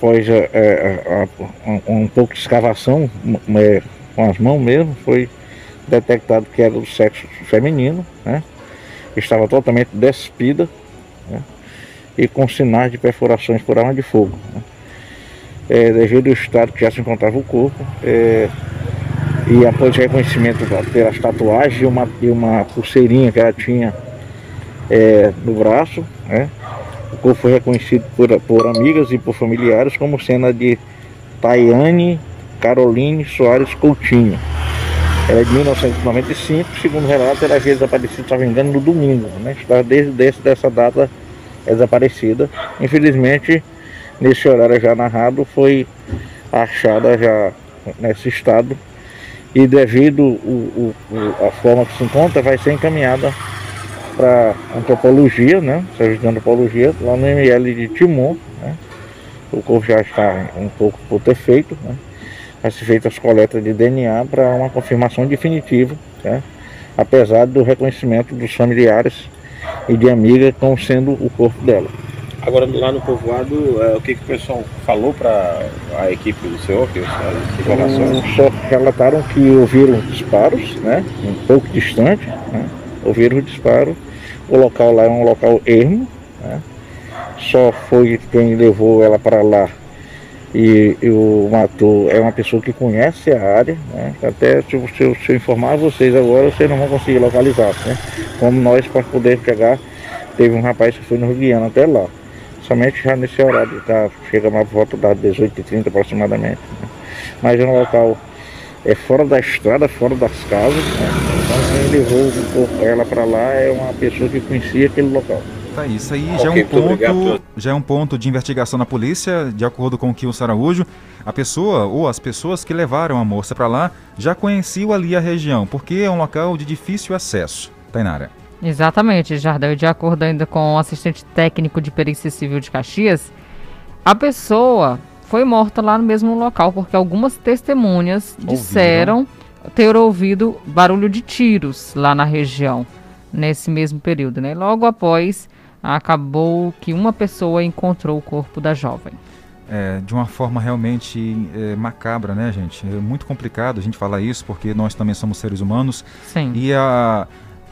após é, um, um, pouco de escavação é, com as mãos mesmo, foi detectado que era do sexo feminino, né? estava totalmente despida né? e com sinais de perfurações por arma de fogo. Né? É, devido ao estado que já se encontrava o corpo, é, e após o reconhecimento pelas tatuagens e uma, e uma pulseirinha que ela tinha é, no braço, né? O foi reconhecido por, por amigas e por familiares como cena de Tayane Caroline Soares Coutinho. Ela é de 1995, segundo o relato, ela havia desaparecido, se não me engano, no domingo, né? Estava desde, desde essa data é desaparecida. Infelizmente, nesse horário já narrado, foi achada já nesse estado e devido o, o, a forma que se encontra, vai ser encaminhada para antropologia, né? Serviço de antropologia, lá no ML de Timon, né? O corpo já está um pouco por ter feito, né? Vai ser feita as coletas de DNA para uma confirmação definitiva, né? apesar do reconhecimento dos familiares e de amiga como sendo o corpo dela. Agora lá no povoado, é, o que, que o pessoal falou para a equipe do senhor, que as informações? Só relataram que ouviram disparos, né? Um pouco distante, né? Ouviram o disparo. O local lá é um local ermo, né? Só foi quem levou ela para lá e, e, o matou é uma pessoa que conhece a área, né? Até se, se, eu informar vocês agora, vocês não vão conseguir localizar, né? Como nós para poder pegar, teve um rapaz que foi no Rio Guiana até lá somente já nesse horário, tá? Chega mais volta das 18h30 aproximadamente. Né? Mas é um local é fora da estrada, fora das casas, né? Levou ela para lá é uma pessoa que conhecia aquele local. Tá, isso aí já, okay, é um ponto, já é um ponto de investigação na polícia, de acordo com o que o Saraújo, a pessoa ou as pessoas que levaram a moça para lá já conheciam ali a região, porque é um local de difícil acesso. Tainara. Exatamente, Jardel. De acordo ainda com o assistente técnico de perícia civil de Caxias, a pessoa foi morta lá no mesmo local porque algumas testemunhas disseram ter ouvido barulho de tiros lá na região nesse mesmo período, né? Logo após acabou que uma pessoa encontrou o corpo da jovem. É, de uma forma realmente é, macabra, né, gente? É muito complicado a gente falar isso porque nós também somos seres humanos. Sim. E a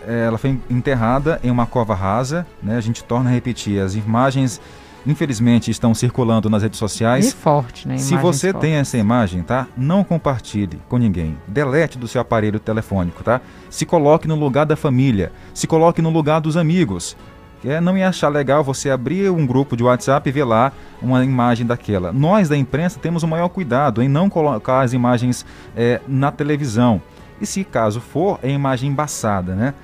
é, ela foi enterrada em uma cova rasa, né? A gente torna a repetir, as imagens infelizmente estão circulando nas redes sociais. E forte, né? Se você tem essa imagem, tá? Não compartilhe com ninguém. Delete do seu aparelho telefônico, tá? Se coloque no lugar da família, se coloque no lugar dos amigos. É, não ia achar legal você abrir um grupo de WhatsApp e ver lá uma imagem daquela. Nós da imprensa temos o maior cuidado em não colocar as imagens é, na televisão. E se caso for, é imagem embaçada, né?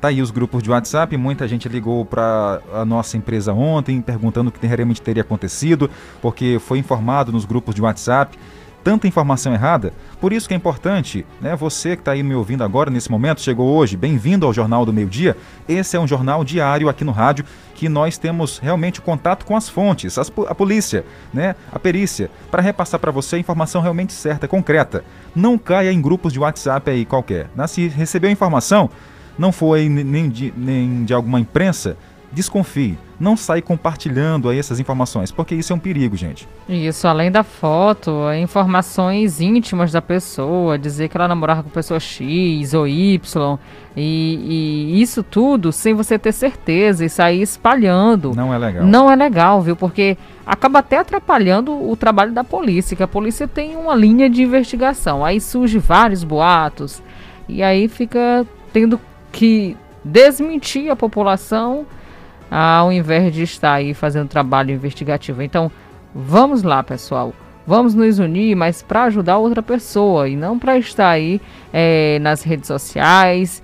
Tá aí os grupos de WhatsApp, muita gente ligou para a nossa empresa ontem perguntando o que realmente teria acontecido, porque foi informado nos grupos de WhatsApp tanta informação errada. Por isso que é importante, né? Você que está aí me ouvindo agora, nesse momento, chegou hoje, bem-vindo ao Jornal do Meio Dia. Esse é um jornal diário aqui no rádio que nós temos realmente contato com as fontes, as, a polícia, né? A perícia, para repassar para você a informação realmente certa, concreta. Não caia em grupos de WhatsApp aí qualquer. Se recebeu informação, não foi nem de, nem de alguma imprensa, desconfie. Não sai compartilhando aí essas informações, porque isso é um perigo, gente. Isso, além da foto, informações íntimas da pessoa, dizer que ela namorava com pessoa X ou Y, e, e, isso tudo sem você ter certeza e sair espalhando. Não é legal. Não é legal, viu? Porque acaba até atrapalhando o trabalho da polícia, que a polícia tem uma linha de investigação. Aí surge vários boatos, e aí fica tendo que desmentir a população ao invés de estar aí fazendo trabalho investigativo. Então, vamos lá, pessoal. Vamos nos unir, mas para ajudar outra pessoa e não para estar aí é, nas redes sociais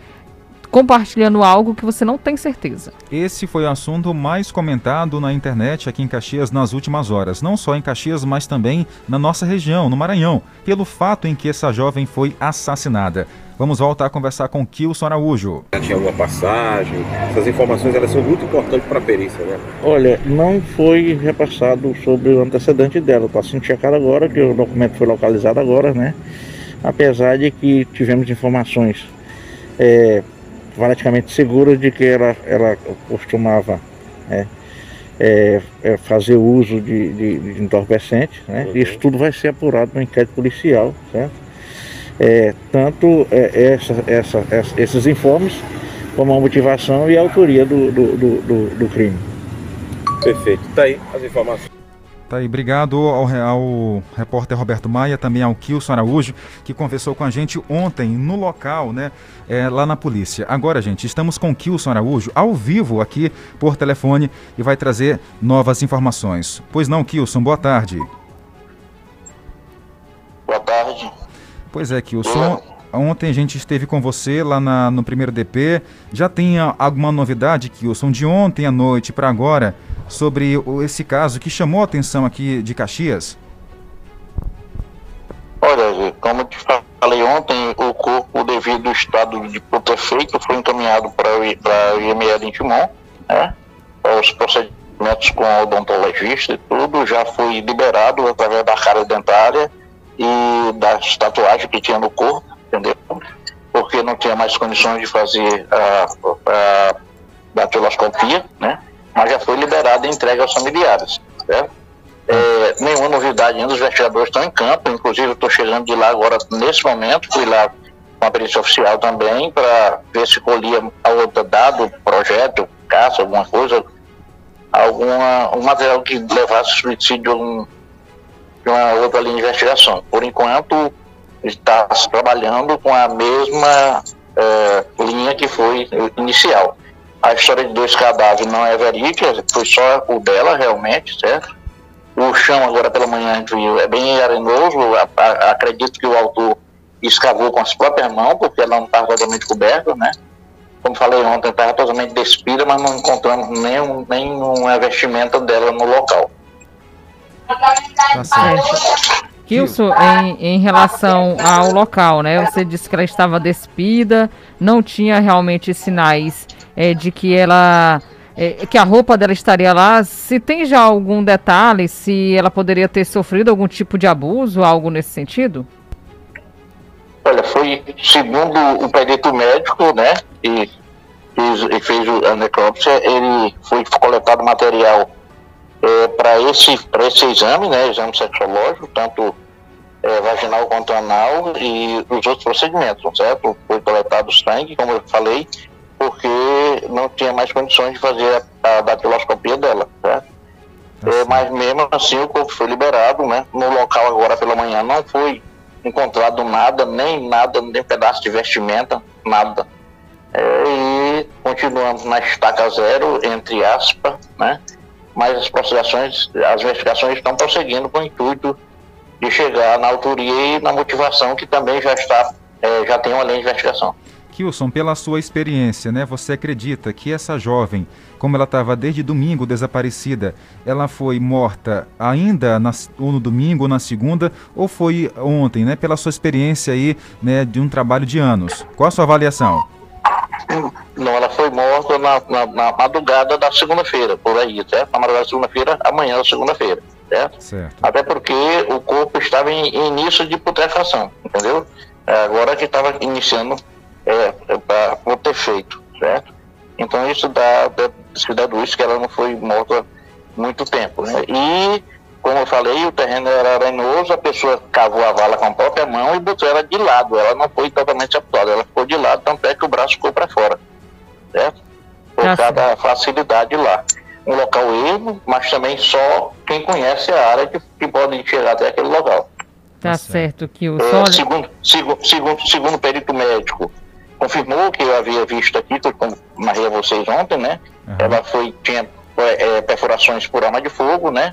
compartilhando algo que você não tem certeza. Esse foi o assunto mais comentado na internet aqui em Caxias nas últimas horas. Não só em Caxias, mas também na nossa região, no Maranhão, pelo fato em que essa jovem foi assassinada. Vamos voltar a conversar com Kilson Araújo. Tinha alguma passagem? Essas informações elas são muito importantes para a perícia, né? Olha, não foi repassado sobre o antecedente dela. Está sendo checado agora, que o documento foi localizado agora, né? Apesar de que tivemos informações é, praticamente seguras de que ela, ela costumava é, é, é fazer uso de, de, de entorpecente, né? Uhum. Isso tudo vai ser apurado no inquérito policial, certo? É, tanto é, essa, essa, essa, esses informes como a motivação e a autoria do, do, do, do crime. Perfeito. Tá aí as informações. Tá aí, obrigado ao, ao, repórter Roberto Maia, também ao Kilson Araújo, que conversou com a gente ontem no local, né, é, lá na polícia. Agora, gente, estamos com o Kilson Araújo ao vivo aqui por telefone e vai trazer novas informações. Pois não, Kilson, boa tarde. Boa tarde. Pois é, Kilson. Ontem a gente esteve com você lá na, no primeiro DP. Já tem alguma novidade, Kilson, de ontem à noite para agora? sobre esse caso que chamou a atenção aqui de Caxias? Olha, como eu te falei ontem, o corpo, devido ao estado de prefeito, foi encaminhado para o IML em Timon, né? Os procedimentos com odontologista e tudo já foi liberado através da cara dentária e das tatuagens que tinha no corpo, entendeu? Porque não tinha mais condições de fazer a, a datiloscopia, né? mas já foi liberada e entregue aos familiares. Certo? É, nenhuma novidade ainda, os investigadores estão em campo, inclusive eu estou chegando de lá agora, nesse momento, fui lá com a perícia oficial também, para ver se colhia outro dado, projeto, caça, alguma coisa, alguma, um material que levasse suicídio de, um, de uma outra linha de investigação. Por enquanto, está trabalhando com a mesma é, linha que foi inicial. A história de dois cadáveres não é verídica, foi só o dela realmente, certo? O chão agora pela manhã viu é bem arenoso, a, a, acredito que o autor escavou com as próprias mãos, porque ela não estava totalmente coberta, né? Como falei ontem, estava totalmente despida, mas não encontramos nenhum, nenhuma vestimenta dela no local. Tá certo. Kilson, em, em relação ao local, né? Você disse que ela estava despida, não tinha realmente sinais é, de que ela. É, que a roupa dela estaria lá. Se tem já algum detalhe, se ela poderia ter sofrido algum tipo de abuso, algo nesse sentido? Olha, foi segundo o perito médico, né? E, e fez a necrópsia, ele foi coletado material é, para esse, esse exame, né? Exame sexológico, tanto é, vaginal quanto anal e os outros procedimentos, certo? Foi coletado sangue, como eu falei, porque não tinha mais condições de fazer a, a datiloscopia dela, certo? É, mas mesmo assim o corpo foi liberado, né? No local agora pela manhã não foi encontrado nada, nem nada, nem pedaço de vestimenta, nada. É, e continuamos na estaca zero, entre aspas, né? Mas as processações, as investigações estão prosseguindo com o intuito de chegar na autoria e na motivação que também já está, é, já tem uma lei de investigação. Kilson, pela sua experiência, né, você acredita que essa jovem, como ela estava desde domingo desaparecida, ela foi morta ainda na, ou no domingo ou na segunda, ou foi ontem, né, pela sua experiência aí, né, de um trabalho de anos? Qual a sua avaliação? Não, ela foi morta na, na, na madrugada da segunda-feira, por aí, certo? Na madrugada da segunda-feira, amanhã da segunda-feira, certo? certo? Até porque o corpo estava em, em início de putrefação, entendeu? É, agora que estava iniciando é, é para ter feito, certo? Então isso dá, se deduz que ela não foi morta muito tempo, né? E, como eu falei, o terreno era arenoso, a pessoa cavou a vala com a própria mão e botou ela de lado, ela não foi totalmente sepultada, ela ficou de lado, tanto é que o braço ficou para fora, certo? Por tá causa da facilidade lá. Um local ermo, mas também só quem conhece a área que, que pode chegar até aquele local. Tá, tá certo, que o é, segundo, segundo, segundo, segundo o perito médico, confirmou que eu havia visto aqui, que eu narrei a vocês ontem, né? Uhum. Ela foi, tinha é, perfurações por arma de fogo, né?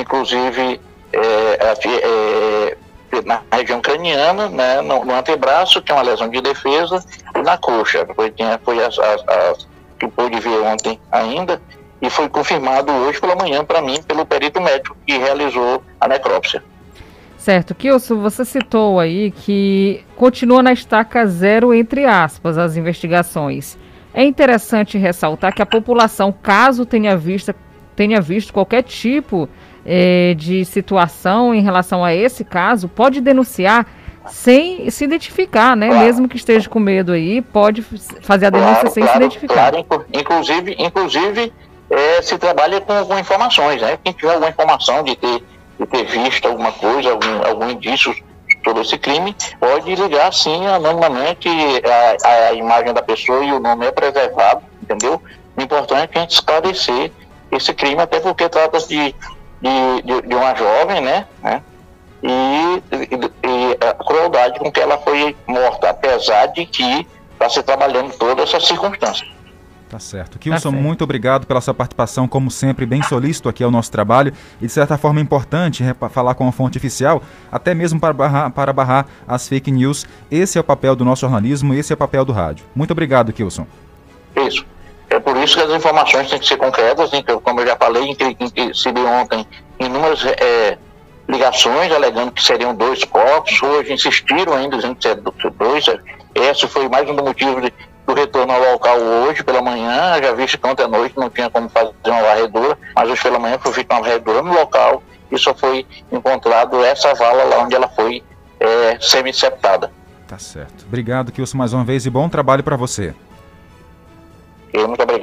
Inclusive é, é, na região craniana, né? No, no, antebraço, que é uma lesão de defesa, e na coxa. Foi, foi as, as, as que pude ver ontem ainda, e foi confirmado hoje pela manhã para mim pelo perito médico que realizou a necrópsia. Certo, Kilson, você citou aí que continua na estaca zero, entre aspas, as investigações. É interessante ressaltar que a população, caso tenha visto, tenha visto qualquer tipo eh, de situação em relação a esse caso, pode denunciar sem se identificar, né? Claro. Mesmo que esteja com medo aí, pode fazer a denúncia claro, sem claro, se identificar. Claro, inclusive, inclusive é, se trabalha com, com informações, né? Quem tiver alguma informação de ter, de ter visto alguma coisa, algum, algum indício sobre esse crime, pode ligar sim anonimamente a, a, imagem da pessoa e o nome é preservado, entendeu? O importante é a gente esclarecer esse crime, até porque trata-se de, de, de, de, uma jovem, né? né? E, e, e, a crueldade com que ela foi morta, apesar de que está se trabalhando todas essas circunstâncias. Tá certo. Kilson, tá muito obrigado pela sua participação, como sempre, bem solícito aqui ao nosso trabalho e, de certa forma, importante falar com a fonte oficial, até mesmo para barrar, para barrar as fake news. Esse é o papel do nosso jornalismo, esse é o papel do rádio. Muito obrigado, Kilson. Isso. Por isso que as informações têm que ser concretas, hein, como eu já falei, se deu ontem inúmeras é, ligações alegando que seriam dois corpos, hoje insistiram ainda dizendo que seriam dois. Esse foi mais um motivo de do retorno ao local hoje pela manhã, já vi que ontem à noite não tinha como fazer uma varredura, mas hoje pela manhã foi feita uma varredura no local e só foi encontrado essa vala lá onde ela foi é, semi-septada. Tá certo. Obrigado, Kilson, mais uma vez e bom trabalho para você. Muito obrigado.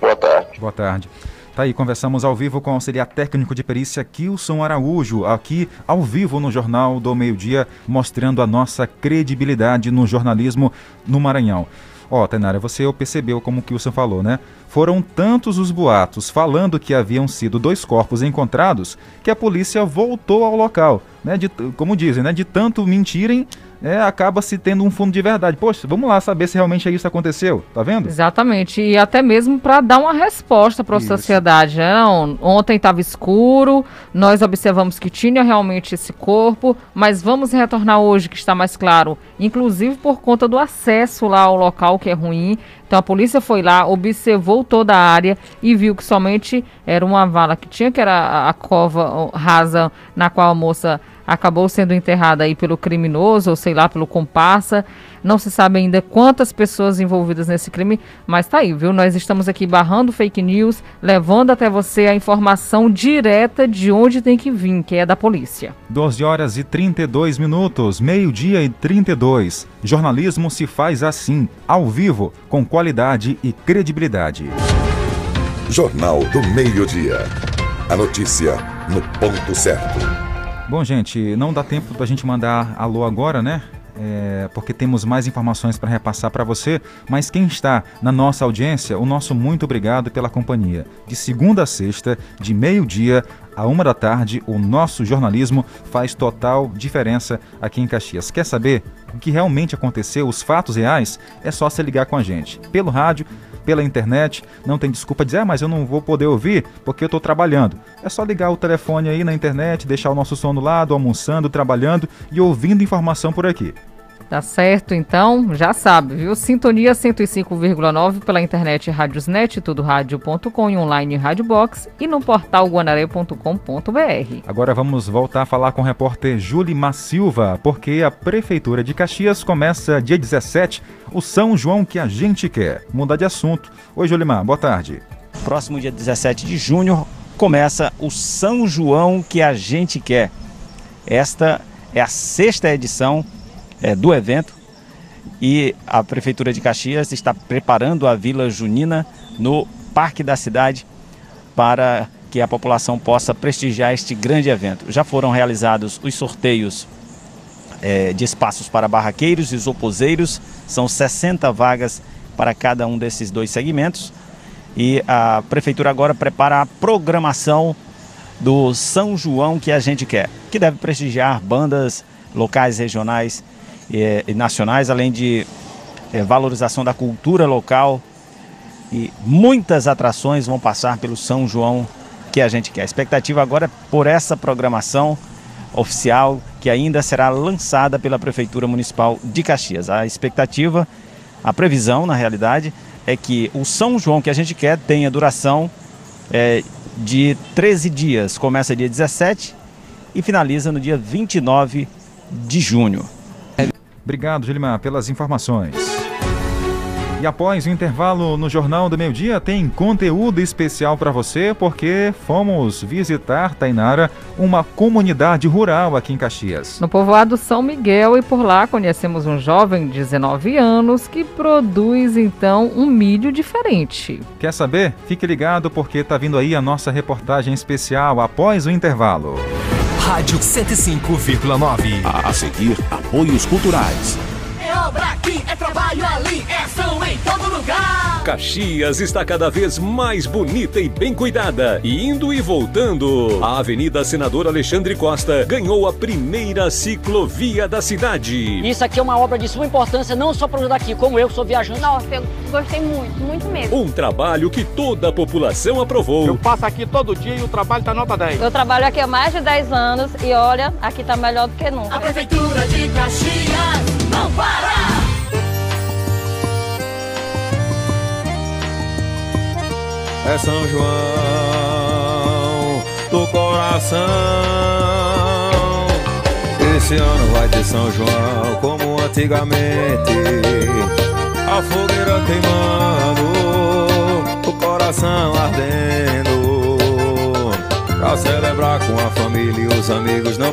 Boa tarde. Boa tarde. Tá aí, conversamos ao vivo com o auxiliar técnico de perícia Kilson Araújo, aqui ao vivo no Jornal do Meio Dia, mostrando a nossa credibilidade no jornalismo no Maranhão. Ó, oh, Tainara, você percebeu como o Kilson falou, né? Foram tantos os boatos falando que haviam sido dois corpos encontrados que a polícia voltou ao local, né? De, como dizem, né? De tanto mentirem, é, acaba se tendo um fundo de verdade. Poxa, vamos lá saber se realmente isso aconteceu, tá vendo? Exatamente, e até mesmo para dar uma resposta para a sociedade. Né? Não, ontem estava escuro, nós observamos que tinha realmente esse corpo, mas vamos retornar hoje que está mais claro, inclusive por conta do acesso lá ao local que é ruim. Então a polícia foi lá, observou toda a área e viu que somente era uma vala que tinha, que era a cova rasa na qual a moça acabou sendo enterrada aí pelo criminoso, ou sei lá, pelo comparsa. Não se sabe ainda quantas pessoas envolvidas nesse crime, mas tá aí, viu? Nós estamos aqui barrando fake news, levando até você a informação direta de onde tem que vir, que é da polícia. 12 horas e 32 minutos, meio-dia e 32. Jornalismo se faz assim, ao vivo, com qualidade e credibilidade. Jornal do Meio-Dia. A notícia no ponto certo. Bom, gente, não dá tempo da gente mandar alô agora, né? É, porque temos mais informações para repassar para você, mas quem está na nossa audiência, o nosso muito obrigado pela companhia. De segunda a sexta, de meio-dia a uma da tarde, o nosso jornalismo faz total diferença aqui em Caxias. Quer saber o que realmente aconteceu, os fatos reais? É só se ligar com a gente pelo rádio pela internet, não tem desculpa dizer, ah, mas eu não vou poder ouvir porque eu estou trabalhando. É só ligar o telefone aí na internet, deixar o nosso som do lado, almoçando, trabalhando e ouvindo informação por aqui. Tá certo, então, já sabe, viu? Sintonia 105,9 pela internet Radiosnet, tudo rádio.com e online Radiobox e no portal guanaré.com.br. Agora vamos voltar a falar com o repórter Julimar Silva, porque a Prefeitura de Caxias começa dia 17 o São João que a gente quer. Mudar de assunto. Oi, Julimar, boa tarde. Próximo dia 17 de junho começa o São João que a gente quer. Esta é a sexta edição é, do evento e a Prefeitura de Caxias está preparando a Vila Junina no Parque da Cidade para que a população possa prestigiar este grande evento. Já foram realizados os sorteios é, de espaços para barraqueiros e isopozeiros, são 60 vagas para cada um desses dois segmentos. E a Prefeitura agora prepara a programação do São João que a gente quer, que deve prestigiar bandas locais, regionais e, e nacionais, além de é, valorização da cultura local. E muitas atrações vão passar pelo São João que a gente quer. A expectativa agora é por essa programação oficial que ainda será lançada pela Prefeitura Municipal de Caxias. A expectativa, a previsão, na realidade, é que o São João que a gente quer tenha duração é, de 13 dias. Começa dia 17 e finaliza no dia 29 de junho. Obrigado, Gilimar, pelas informações. E após o intervalo no Jornal do Meio Dia, tem conteúdo especial para você, porque fomos visitar, Tainara, uma comunidade rural aqui em Caxias. No povoado São Miguel e por lá conhecemos um jovem de 19 anos que produz então um milho diferente. Quer saber? Fique ligado porque tá vindo aí a nossa reportagem especial após o intervalo. Rádio 105,9. A, a seguir, apoios culturais. É obra aqui, é trabalho ali, é ação em todo lugar. Caxias está cada vez mais bonita e bem cuidada, indo e voltando. A Avenida Senador Alexandre Costa ganhou a primeira ciclovia da cidade. Isso aqui é uma obra de suma importância, não só para os daqui, como eu que sou viajante. Nossa, eu gostei muito, muito mesmo. Um trabalho que toda a população aprovou. Eu passo aqui todo dia e o trabalho tá nota 10. Eu trabalho aqui há mais de 10 anos e olha, aqui tá melhor do que nunca. A Prefeitura de Caxias não para! É São João do coração. Esse ano vai ter São João como antigamente. A fogueira queimando, o coração ardendo. Pra celebrar com a família e os amigos não